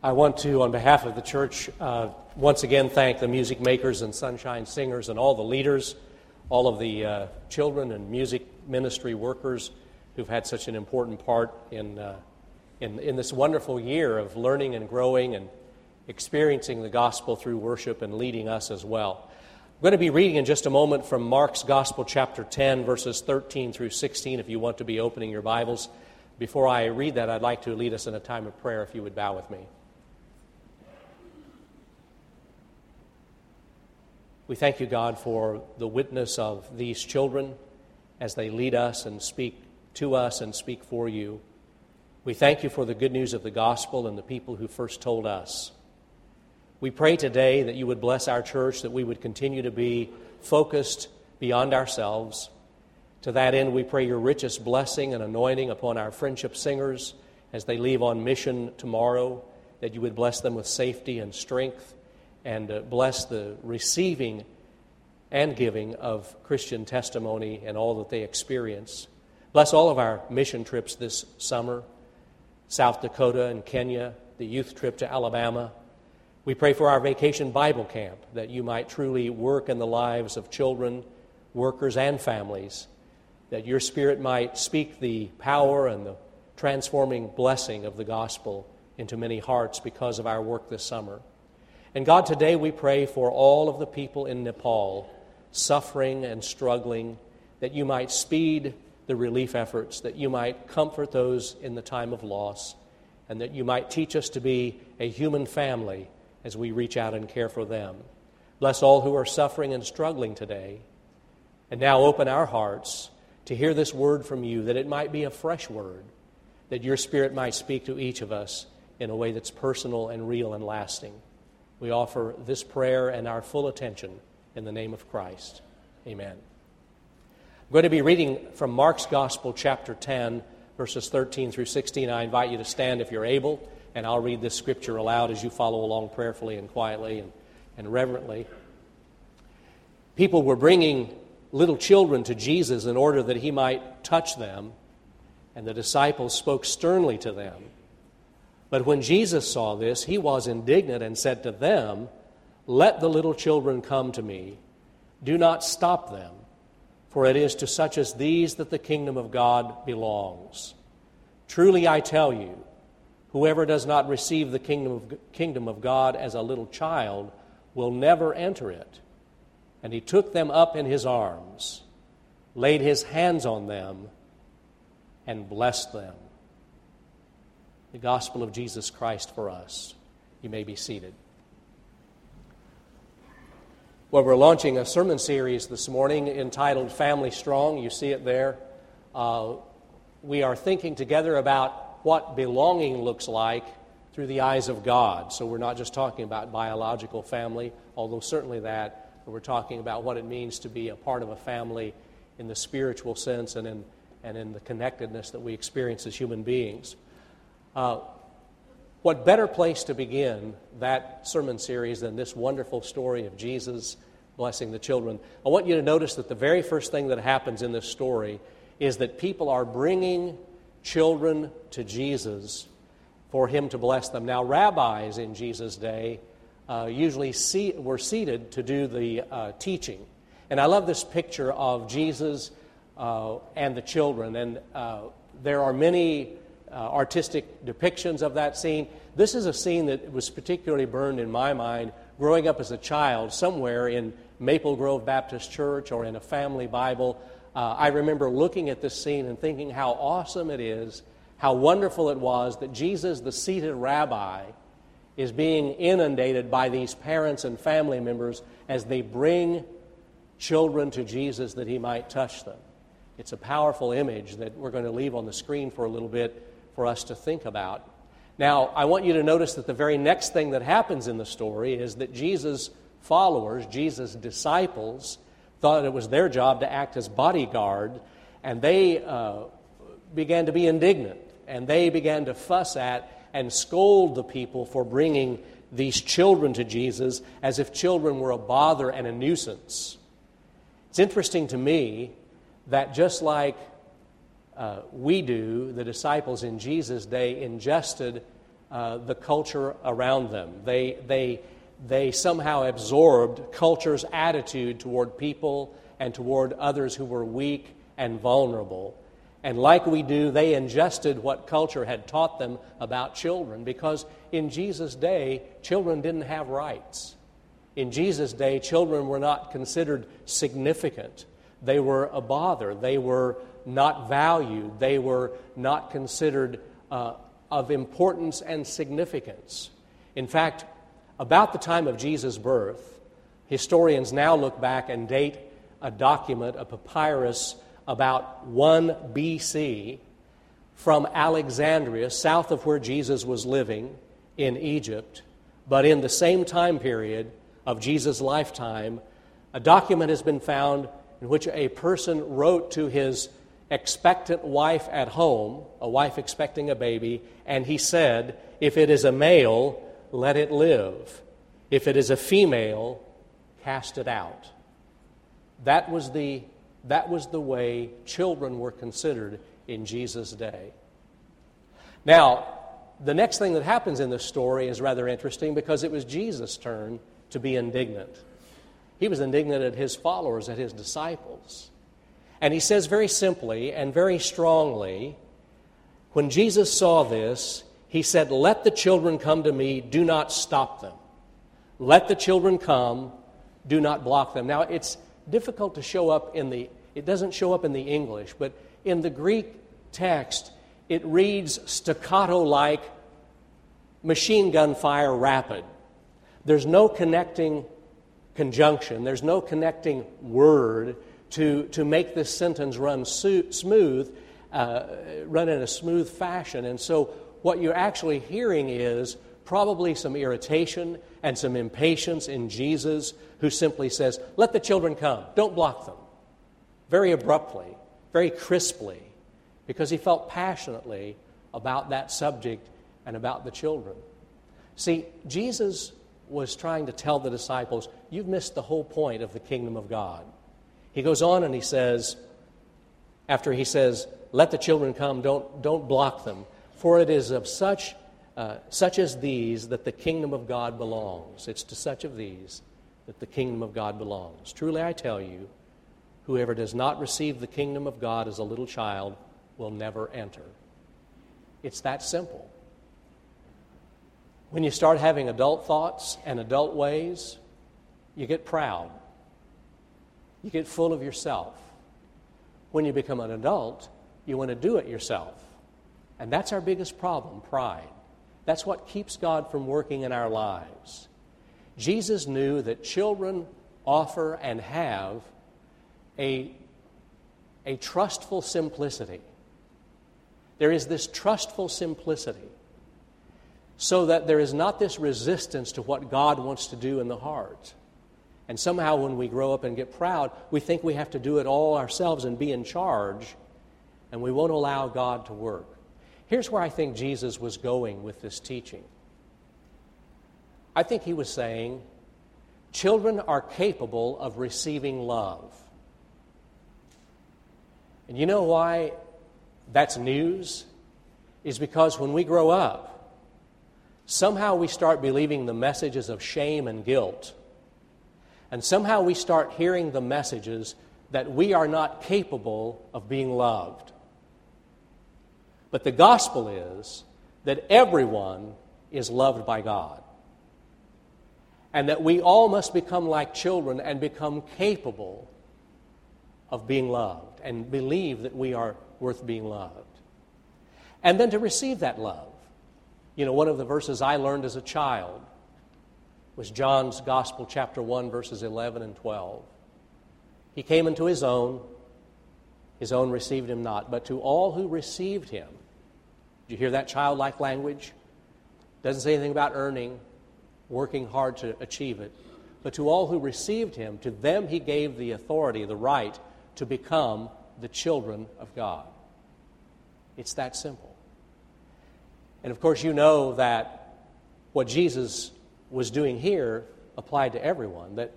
I want to, on behalf of the church, uh, once again thank the music makers and sunshine singers and all the leaders, all of the uh, children and music ministry workers who've had such an important part in, uh, in, in this wonderful year of learning and growing and experiencing the gospel through worship and leading us as well. I'm going to be reading in just a moment from Mark's Gospel, chapter 10, verses 13 through 16, if you want to be opening your Bibles. Before I read that, I'd like to lead us in a time of prayer, if you would bow with me. We thank you, God, for the witness of these children as they lead us and speak to us and speak for you. We thank you for the good news of the gospel and the people who first told us. We pray today that you would bless our church, that we would continue to be focused beyond ourselves. To that end, we pray your richest blessing and anointing upon our friendship singers as they leave on mission tomorrow, that you would bless them with safety and strength, and uh, bless the receiving and giving of Christian testimony and all that they experience. Bless all of our mission trips this summer South Dakota and Kenya, the youth trip to Alabama, we pray for our vacation Bible camp that you might truly work in the lives of children, workers, and families, that your Spirit might speak the power and the transforming blessing of the gospel into many hearts because of our work this summer. And God, today we pray for all of the people in Nepal suffering and struggling, that you might speed the relief efforts, that you might comfort those in the time of loss, and that you might teach us to be a human family as we reach out and care for them. Bless all who are suffering and struggling today. And now open our hearts to hear this word from you, that it might be a fresh word, that your Spirit might speak to each of us in a way that's personal and real and lasting. We offer this prayer and our full attention in the name of Christ. Amen. I'm going to be reading from Mark's Gospel, chapter 10, verses 13 through 16. I invite you to stand if you're able and I'll read this scripture aloud as you follow along prayerfully and quietly and, and reverently. People were bringing little children to Jesus in order that he might touch them, and the disciples spoke sternly to them. But when Jesus saw this, he was indignant and said to them, Let the little children come to me. Do not stop them, for it is to such as these that the kingdom of God belongs. Truly I tell you, Whoever does not receive the kingdom of, kingdom of God as a little child will never enter it. And he took them up in his arms, laid his hands on them, and blessed them. The gospel of Jesus Christ for us. You may be seated. Well, we're launching a sermon series this morning entitled Family Strong. You see it there. Uh, we are thinking together about what belonging looks like through the eyes of God. So we're not just talking about biological family, although certainly that, we're talking about what it means to be a part of a family in the spiritual sense and in, and in the connectedness that we experience as human beings. Uh, what better place to begin that sermon series than this wonderful story of Jesus blessing the children? I want you to notice that the very first thing that happens in this story is that people are bringing children to Jesus for him to bless them. Now, rabbis in Jesus' day uh, usually see, were seated to do the uh, teaching. And I love this picture of Jesus uh, and the children. And uh, there are many uh, artistic depictions of that scene. This is a scene that was particularly burned in my mind growing up as a child somewhere in Maple Grove Baptist Church or in a family Bible uh, I remember looking at this scene and thinking how awesome it is, how wonderful it was that Jesus, the seated rabbi, is being inundated by these parents and family members as they bring children to Jesus that he might touch them. It's a powerful image that we're going to leave on the screen for a little bit for us to think about. Now, I want you to notice that the very next thing that happens in the story is that Jesus' followers, Jesus' disciples, thought it was their job to act as bodyguard, and they uh, began to be indignant, and they began to fuss at and scold the people for bringing these children to Jesus as if children were a bother and a nuisance. It's interesting to me that just like uh, we do, the disciples in Jesus' day ingested uh, the culture around them. They, they, they somehow absorbed culture's attitude toward people and toward others who were weak and vulnerable. And like we do, they ingested what culture had taught them about children because in Jesus' day, children didn't have rights. In Jesus' day, children were not considered significant. They were a bother. They were not valued. They were not considered uh, of importance and significance. In fact, about the time of Jesus' birth, historians now look back and date a document, a papyrus, about 1 BC from Alexandria, south of where Jesus was living in Egypt. But in the same time period of Jesus' lifetime, a document has been found in which a person wrote to his expectant wife at home, a wife expecting a baby, and he said, If it is a male, let it live. If it is a female, cast it out. That was the, that was the way children were considered in Jesus' day. Now, the next thing that happens in this story is rather interesting because it was Jesus' turn to be indignant. He was indignant at his followers, at his disciples. And he says very simply and very strongly when Jesus saw this, he said, Let the children come to me, do not stop them. Let the children come, do not block them. Now, it's difficult to show up in the, it doesn't show up in the English, but in the Greek text, it reads staccato like machine gun fire rapid. There's no connecting conjunction, there's no connecting word to, to make this sentence run smooth, uh, run in a smooth fashion. And so, what you're actually hearing is probably some irritation and some impatience in Jesus, who simply says, Let the children come, don't block them. Very abruptly, very crisply, because he felt passionately about that subject and about the children. See, Jesus was trying to tell the disciples, You've missed the whole point of the kingdom of God. He goes on and he says, after he says, Let the children come, don't, don't block them, for it is of such, uh, such as these that the kingdom of God belongs. It's to such of these that the kingdom of God belongs. Truly I tell you, whoever does not receive the kingdom of God as a little child will never enter. It's that simple. When you start having adult thoughts and adult ways, you get proud. You get full of yourself. When you become an adult, you want to do it yourself. And that's our biggest problem pride. That's what keeps God from working in our lives. Jesus knew that children offer and have a, a trustful simplicity. There is this trustful simplicity so that there is not this resistance to what God wants to do in the heart. And somehow, when we grow up and get proud, we think we have to do it all ourselves and be in charge, and we won't allow God to work. Here's where I think Jesus was going with this teaching. I think he was saying, children are capable of receiving love. And you know why that's news? Is because when we grow up, somehow we start believing the messages of shame and guilt and somehow we start hearing the messages that we are not capable of being loved. But the gospel is that everyone is loved by God. And that we all must become like children and become capable of being loved and believe that we are worth being loved. And then to receive that love. You know, one of the verses I learned as a child was John's Gospel, chapter 1, verses 11 and 12. He came into his own, his own received him not, but to all who received him. Did you hear that childlike language? Doesn't say anything about earning, working hard to achieve it. But to all who received him, to them he gave the authority, the right to become the children of God. It's that simple. And of course, you know that what Jesus was doing here applied to everyone. That,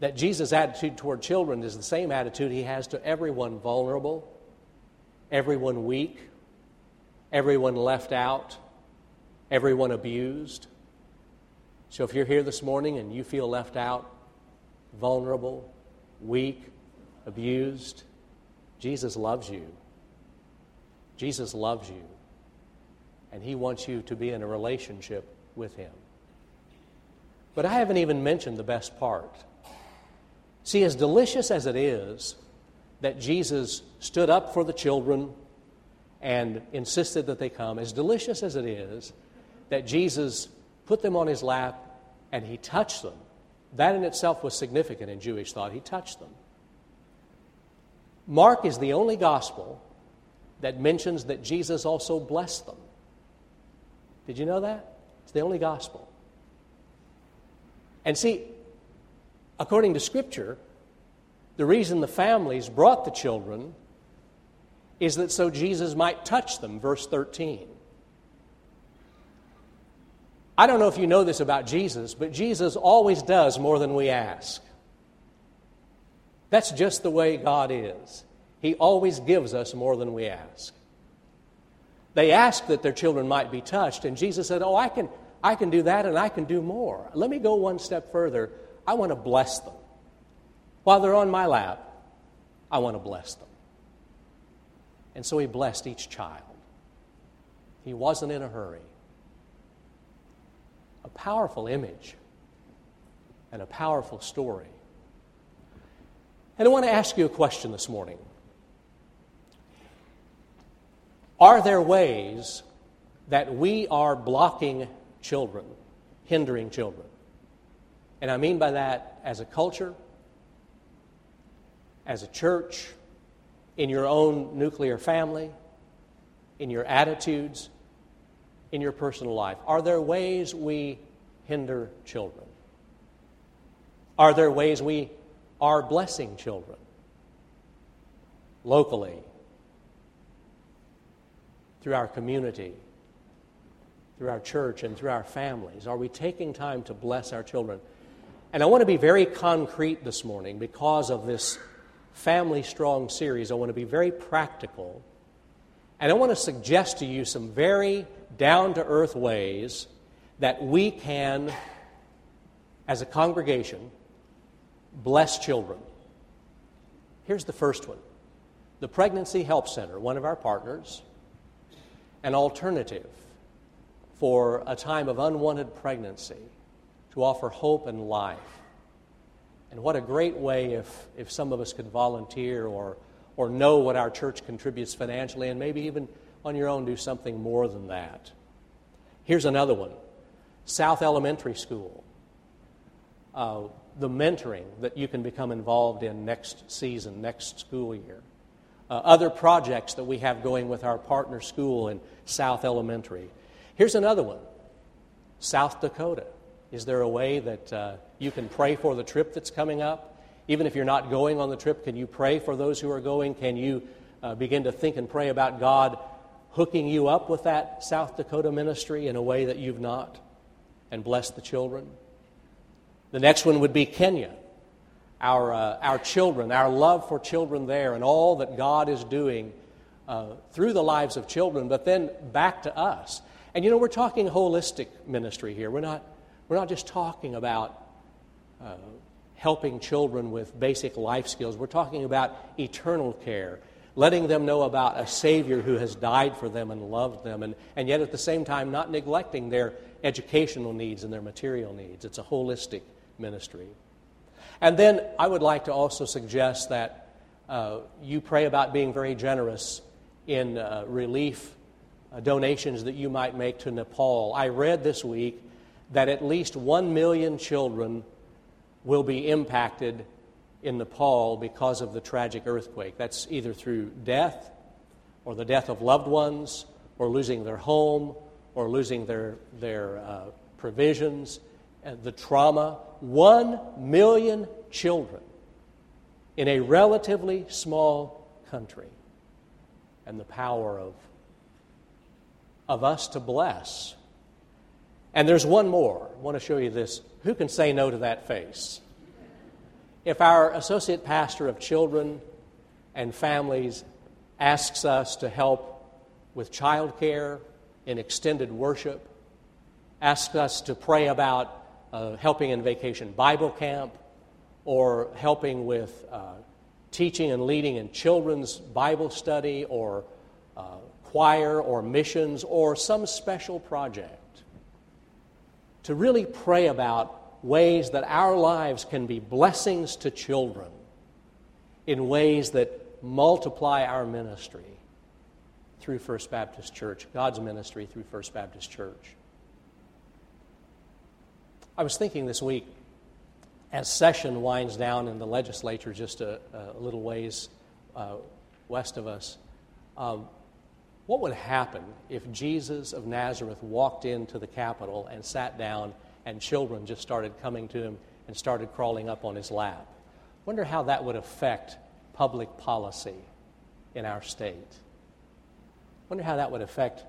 that Jesus' attitude toward children is the same attitude he has to everyone vulnerable, everyone weak, everyone left out, everyone abused. So if you're here this morning and you feel left out, vulnerable, weak, abused, Jesus loves you. Jesus loves you. And he wants you to be in a relationship with him. But I haven't even mentioned the best part. See, as delicious as it is that Jesus stood up for the children and insisted that they come, as delicious as it is that Jesus put them on his lap and he touched them, that in itself was significant in Jewish thought. He touched them. Mark is the only gospel that mentions that Jesus also blessed them. Did you know that? It's the only gospel. And see, according to Scripture, the reason the families brought the children is that so Jesus might touch them, verse 13. I don't know if you know this about Jesus, but Jesus always does more than we ask. That's just the way God is. He always gives us more than we ask. They asked that their children might be touched, and Jesus said, Oh, I can, I can do that and I can do more. Let me go one step further. I want to bless them. While they're on my lap, I want to bless them. And so he blessed each child. He wasn't in a hurry. A powerful image and a powerful story. And I want to ask you a question this morning. Are there ways that we are blocking children, hindering children? And I mean by that as a culture, as a church, in your own nuclear family, in your attitudes, in your personal life? Are there ways we hinder children? Are there ways we are blessing children locally, through our community, through our church, and through our families? Are we taking time to bless our children? And I want to be very concrete this morning because of this Family Strong series. I want to be very practical. And I want to suggest to you some very down to earth ways that we can, as a congregation, bless children. Here's the first one the Pregnancy Help Center, one of our partners, an alternative for a time of unwanted pregnancy to offer hope and life. And what a great way if, if some of us could volunteer or, or know what our church contributes financially and maybe even on your own do something more than that. Here's another one South Elementary School. Uh, the mentoring that you can become involved in next season, next school year. Uh, other projects that we have going with our partner school in South Elementary. Here's another one South Dakota. Is there a way that uh, you can pray for the trip that's coming up? Even if you're not going on the trip, can you pray for those who are going? Can you uh, begin to think and pray about God hooking you up with that South Dakota ministry in a way that you've not and bless the children? The next one would be Kenya. Our, uh, our children, our love for children there, and all that God is doing uh, through the lives of children, but then back to us. And you know, we're talking holistic ministry here. We're not, we're not just talking about uh, helping children with basic life skills, we're talking about eternal care, letting them know about a Savior who has died for them and loved them, and, and yet at the same time not neglecting their educational needs and their material needs. It's a holistic ministry. And then I would like to also suggest that uh, you pray about being very generous in uh, relief donations that you might make to Nepal. I read this week that at least one million children will be impacted in Nepal because of the tragic earthquake. That's either through death or the death of loved ones or losing their home or losing their, their uh, provisions, and the trauma one million children in a relatively small country and the power of, of us to bless. And there's one more. I want to show you this. Who can say no to that face? If our associate pastor of children and families asks us to help with childcare in extended worship, asks us to pray about uh, helping in Vacation Bible Camp or helping with uh, teaching and leading in children's Bible study or uh, choir or missions or some special project. To really pray about ways that our lives can be blessings to children in ways that multiply our ministry through First Baptist Church, God's ministry through First Baptist Church. I was thinking this week, as session winds down in the legislature just a, a little ways uh, west of us, um, what would happen if Jesus of Nazareth walked into the Capitol and sat down and children just started coming to him and started crawling up on his lap? Wonder how that would affect public policy in our state. Wonder how that would affect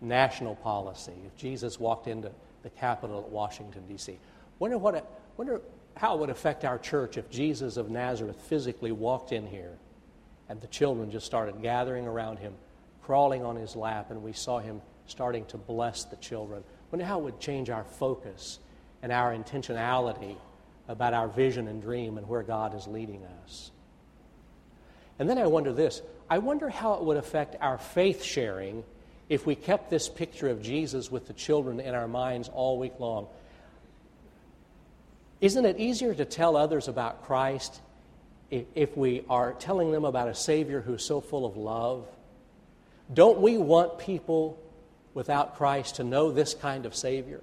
national policy if Jesus walked into the Capitol at Washington, D.C. Wonder, what wonder how it would affect our church if Jesus of Nazareth physically walked in here and the children just started gathering around him, crawling on his lap, and we saw him starting to bless the children. Wonder how it would change our focus and our intentionality about our vision and dream and where God is leading us. And then I wonder this I wonder how it would affect our faith sharing if we kept this picture of Jesus with the children in our minds all week long. Isn't it easier to tell others about Christ if we are telling them about a Savior who's so full of love? Don't we want people without Christ to know this kind of Savior?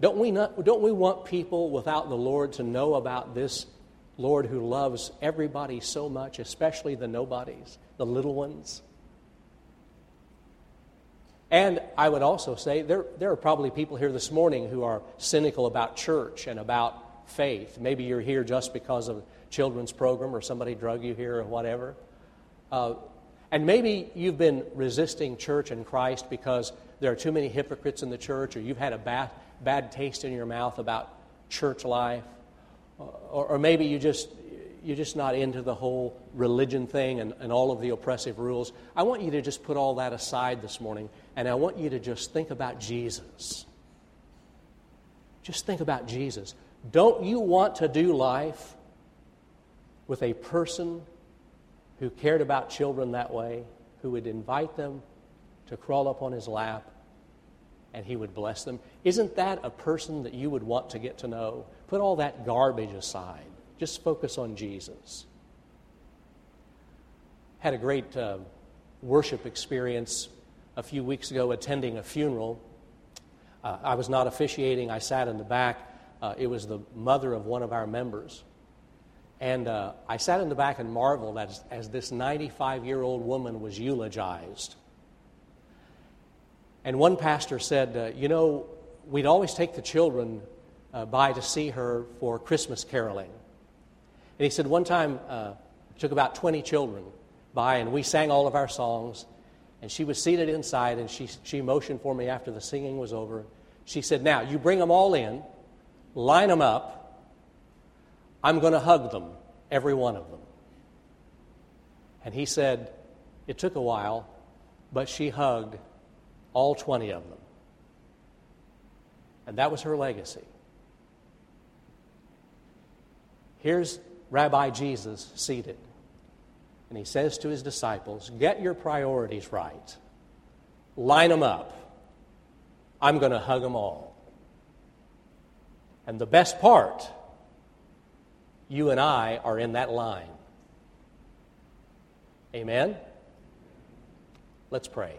Don't we, not, don't we want people without the Lord to know about this Lord who loves everybody so much, especially the nobodies, the little ones. And I would also say there, there are probably people here this morning who are cynical about church and about faith. Maybe you're here just because of children's program or somebody drug you here or whatever. Uh, and maybe you've been resisting church and Christ because there are too many hypocrites in the church or you've had a bad, bad taste in your mouth about church life or, or maybe you just you're just not into the whole religion thing and, and all of the oppressive rules. I want you to just put all that aside this morning, and I want you to just think about Jesus. Just think about Jesus. Don't you want to do life with a person who cared about children that way, who would invite them to crawl up on his lap and he would bless them? Isn't that a person that you would want to get to know? Put all that garbage aside. Just focus on Jesus. Had a great uh, worship experience a few weeks ago attending a funeral. Uh, I was not officiating, I sat in the back. Uh, it was the mother of one of our members. And uh, I sat in the back and marveled as, as this 95 year old woman was eulogized. And one pastor said, uh, You know, we'd always take the children uh, by to see her for Christmas caroling. And he said one time uh, took about 20 children by, and we sang all of our songs. And she was seated inside, and she, she motioned for me after the singing was over. She said, Now, you bring them all in, line them up. I'm going to hug them, every one of them. And he said, It took a while, but she hugged all 20 of them. And that was her legacy. Here's Rabbi Jesus seated. And he says to his disciples, Get your priorities right. Line them up. I'm going to hug them all. And the best part, you and I are in that line. Amen? Let's pray.